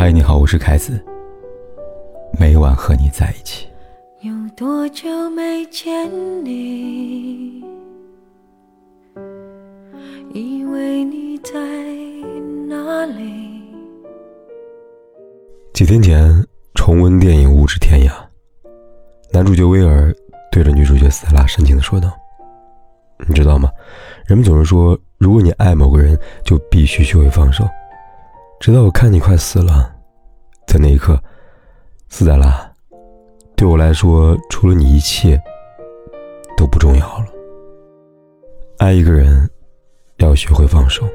嗨，你好，我是凯子。每晚和你在一起。有多久没见你？以为你在哪里？几天前重温电影《物质天涯》，男主角威尔对着女主角斯特拉深情的说道：“你知道吗？人们总是说，如果你爱某个人，就必须学会放手。直到我看你快死了，在那一刻，斯黛拉，对我来说，除了你，一切都不重要了。爱一个人，要学会放手。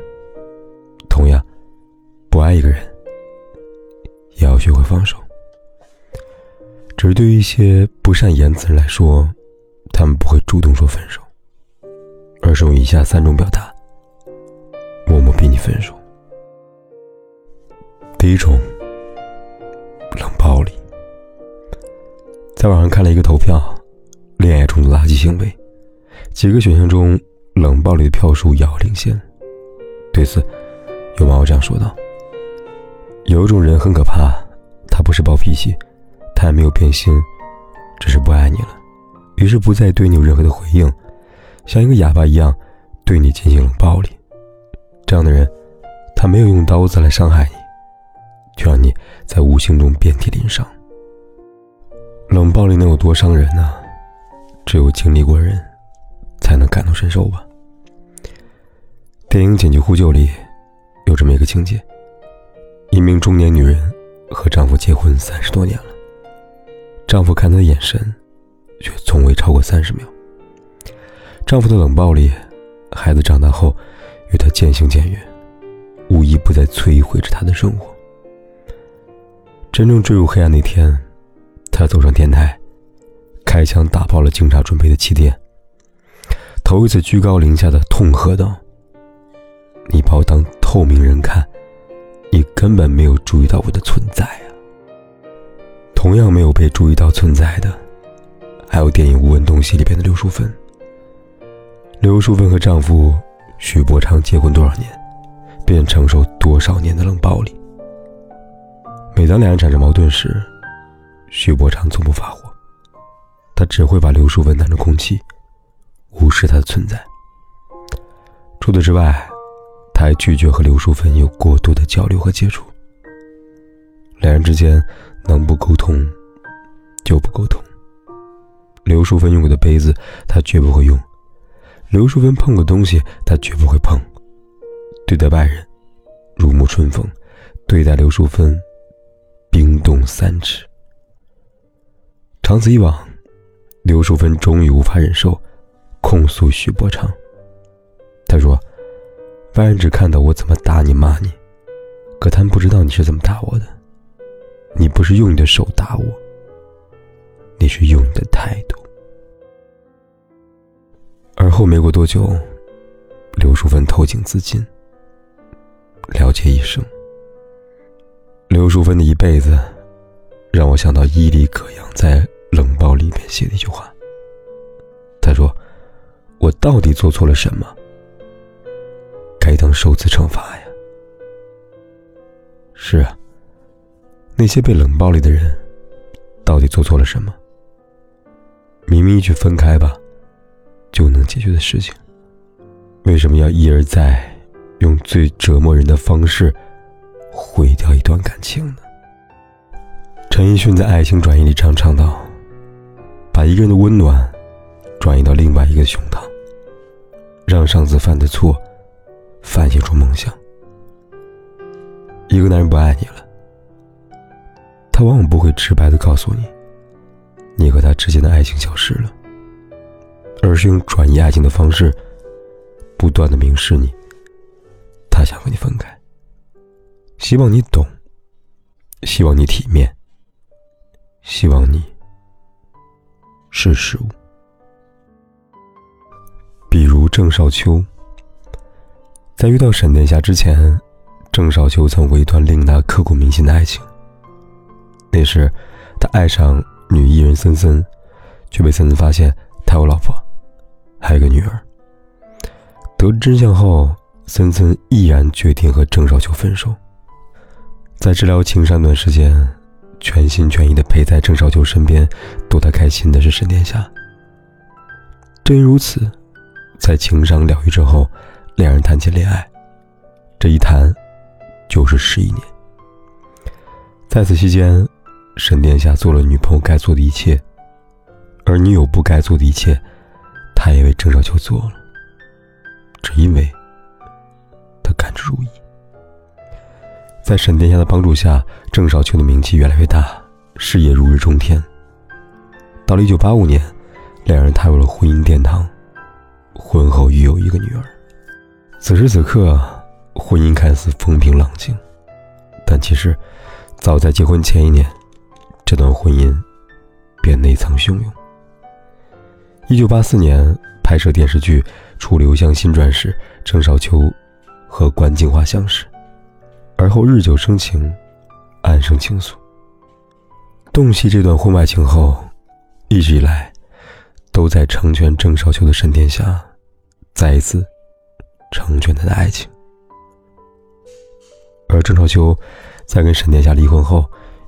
同样，不爱一个人。”也要学会放手。只是对于一些不善言辞人来说，他们不会主动说分手，而是用以下三种表达，默默逼你分手。第一种，冷暴力。在网上看了一个投票，恋爱中的垃圾行为，几个选项中，冷暴力的票数遥遥领先。对此，有网友这样说道。有一种人很可怕，他不是暴脾气，他也没有变心，只是不爱你了，于是不再对你有任何的回应，像一个哑巴一样对你进行冷暴力。这样的人，他没有用刀子来伤害你，却让你在无形中遍体鳞伤。冷暴力能有多伤人呢？只有经历过人，才能感同身受吧。电影《紧急呼救》里有这么一个情节。一名中年女人和丈夫结婚三十多年了，丈夫看她的眼神，却从未超过三十秒。丈夫的冷暴力，孩子长大后与她渐行渐远，无一不在摧毁着她的生活。真正坠入黑暗那天，她走上天台，开枪打爆了警察准备的气垫，头一次居高临下的痛喝道：“你把我当透明人看。”你根本没有注意到我的存在啊！同样没有被注意到存在的，还有电影《无问东西》里边的刘淑芬。刘淑芬和丈夫徐伯昌结婚多少年，便承受多少年的冷暴力。每当两人产生矛盾时，徐伯昌从不发火，他只会把刘淑芬当成空气，无视她的存在。除此之外。他还拒绝和刘淑芬有过多的交流和接触。两人之间能不沟通就不沟通。刘淑芬用过的杯子，他绝不会用；刘淑芬碰过东西，他绝不会碰。对待外人如沐春风，对待刘淑芬冰冻三尺。长此以往，刘淑芬终于无法忍受，控诉许伯昌。他说。外人只看到我怎么打你、骂你，可他们不知道你是怎么打我的。你不是用你的手打我，你是用你的态度。而后没过多久，刘淑芬投井自尽，了结一生。刘淑芬的一辈子，让我想到伊里可扬在《冷暴》里面写的一句话。他说：“我到底做错了什么？”该当受此惩罚呀！是啊，那些被冷暴力的人，到底做错了什么？明明一句分开吧，就能解决的事情，为什么要一而再，用最折磨人的方式，毁掉一段感情呢？陈奕迅在《爱情转移》里这样唱道：“把一个人的温暖，转移到另外一个胸膛，让上次犯的错。”反映出梦想。一个男人不爱你了，他往往不会直白的告诉你，你和他之间的爱情消失了，而是用转移爱情的方式，不断的明示你，他想和你分开，希望你懂，希望你体面，希望你识时务。比如郑少秋。在遇到沈殿霞之前，郑少秋曾过一段令他刻骨铭心的爱情。那时，他爱上女艺人森森，却被森森发现他有老婆，还有个女儿。得知真相后，森森毅然决定和郑少秋分手。在治疗情伤段时间，全心全意的陪在郑少秋身边，逗他开心的是沈殿霞。正因如此，在情伤疗愈之后，两人谈起恋爱，这一谈就是十一年。在此期间，沈殿霞做了女朋友该做的一切，而女友不该做的一切，他也为郑少秋做了，只因为他甘之如饴。在沈殿霞的帮助下，郑少秋的名气越来越大，事业如日中天。到了一九八五年，两人踏入了婚姻殿堂，婚后育有一个女儿。此时此刻，婚姻看似风平浪静，但其实，早在结婚前一年，这段婚姻便内藏汹涌。一九八四年拍摄电视剧《楚留香新传》时，郑少秋和关静华相识。而后日久生情，暗生情愫。洞悉这段婚外情后，一直以来都在成全郑少秋的沈殿霞，再一次成全他的爱情。而郑少秋在跟沈殿霞离婚后，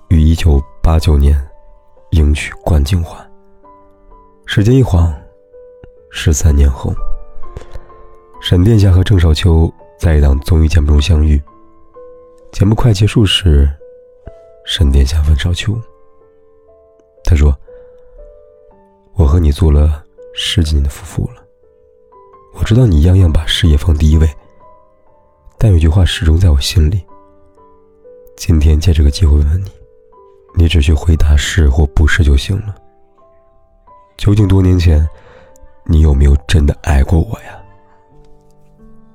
于一九八九年迎娶关静华。时间一晃，十三年后，沈殿霞和郑少秋在一档综艺节目中相遇。节目快结束时，沈殿霞问少秋：“他说，我和你做了十几年的夫妇了，我知道你样样把事业放第一位，但有句话始终在我心里。今天借这个机会问问你，你只需回答是或不是就行了。究竟多年前，你有没有真的爱过我呀？”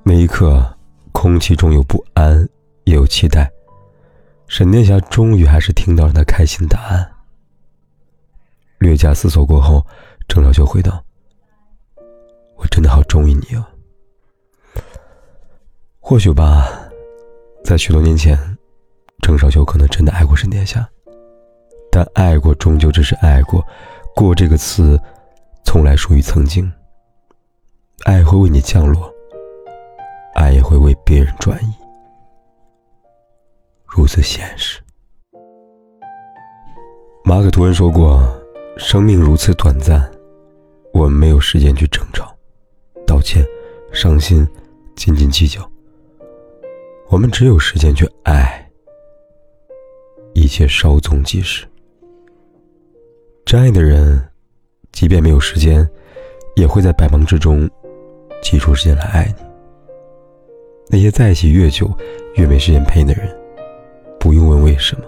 那一刻，空气中有不安。也有期待，沈殿霞终于还是听到了他开心的答案。略加思索过后，郑少秋回道：“我真的好中意你啊。”或许吧，在许多年前，郑少秋可能真的爱过沈殿霞，但爱过终究只是爱过，过这个词，从来属于曾经。爱会为你降落，爱也会为别人转移。如此现实。马可·吐温说过：“生命如此短暂，我们没有时间去争吵、道歉、伤心、斤斤计较。我们只有时间去爱，一切稍纵即逝。真爱的人，即便没有时间，也会在百忙之中挤出时间来爱你。那些在一起越久，越没时间陪你的人。”不用问为什么，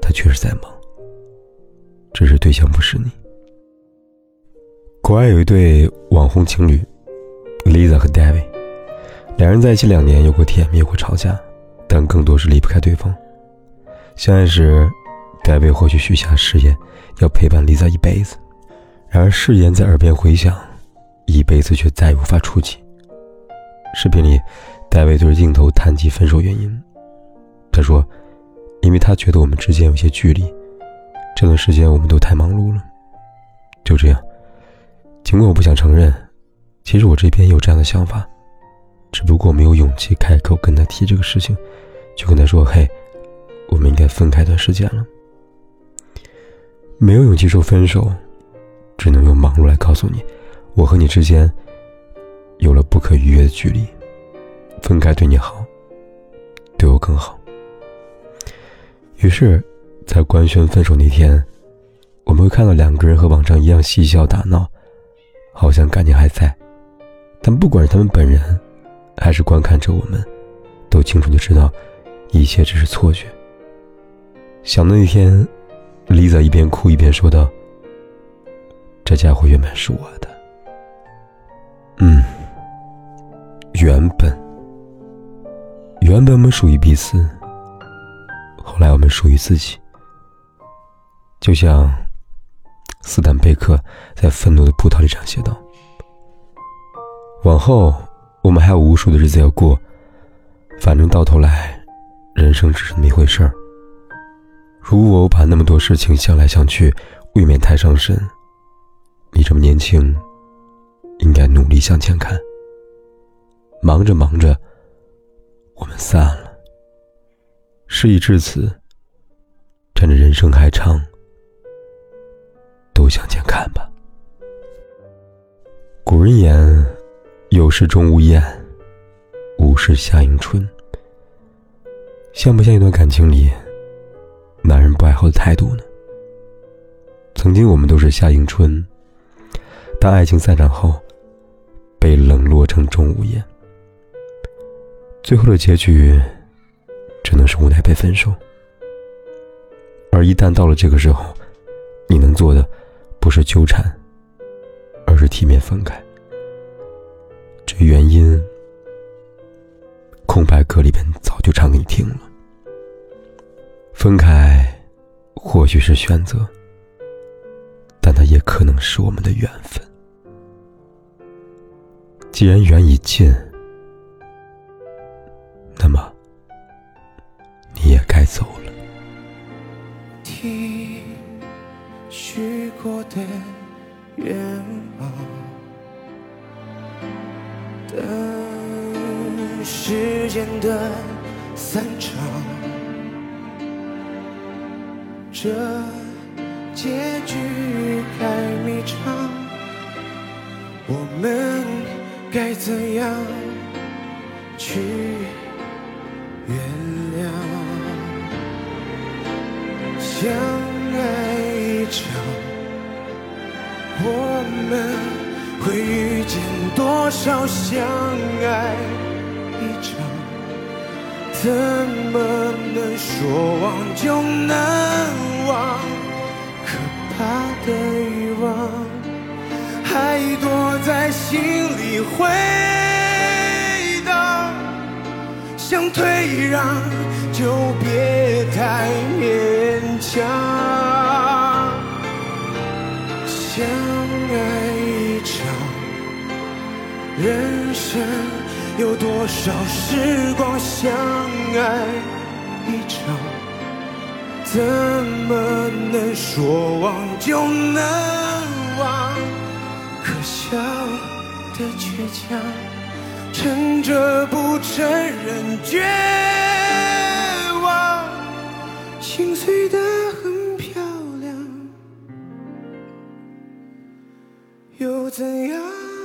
他确实在忙。只是对象不是你。国外有一对网红情侣，Lisa 和 David，两人在一起两年，有过甜蜜，有过吵架，但更多是离不开对方。相爱时，David 或许许下誓言，要陪伴 Lisa 一辈子。然而誓言在耳边回响，一辈子却再也无法触及。视频里，David 对着镜头谈及分手原因，他说。因为他觉得我们之间有些距离，这段时间我们都太忙碌了。就这样，尽管我不想承认，其实我这边有这样的想法，只不过没有勇气开口跟他提这个事情，就跟他说：“嘿，我们应该分开一段时间了。”没有勇气说分手，只能用忙碌来告诉你，我和你之间有了不可逾越的距离，分开对你好，对我更好。于是，在官宣分手那天，我们会看到两个人和往常一样嬉笑打闹，好像感情还在。但不管是他们本人，还是观看着我们，都清楚的知道，一切只是错觉。想到那天，Lisa 一边哭一边说道：“这家伙原本是我的，嗯，原本，原本我们属于彼此。”后来我们属于自己，就像斯坦贝克在《愤怒的葡萄》里这样写道：“往后我们还有无数的日子要过，反正到头来，人生只是那么一回事儿。如果我把那么多事情想来想去，未免太伤神。你这么年轻，应该努力向前看。忙着忙着，我们散了。”事已至此，趁着人生还长，都向前看吧。古人言：“有事钟无艳，无事夏迎春。”像不像一段感情里，男人不爱后的态度呢？曾经我们都是夏迎春，当爱情散场后，被冷落成钟无艳。最后的结局，无奈被分手。而一旦到了这个时候，你能做的不是纠缠，而是体面分开。这原因，空白格里边早就唱给你听了。分开，或许是选择，但它也可能是我们的缘分。既然缘已尽。走了。听许过的愿望，等时间的散场，这结局太迷长，我们该怎样去？原谅，相爱一场，我们会遇见多少相爱一场？怎么能说忘就能忘？可怕的欲望还躲在心里回荡。想退让，就别太勉强。想相爱一场，人生有多少时光？相爱一场，怎么能说忘就能忘？可笑的倔强。撑着不承认绝望，心碎的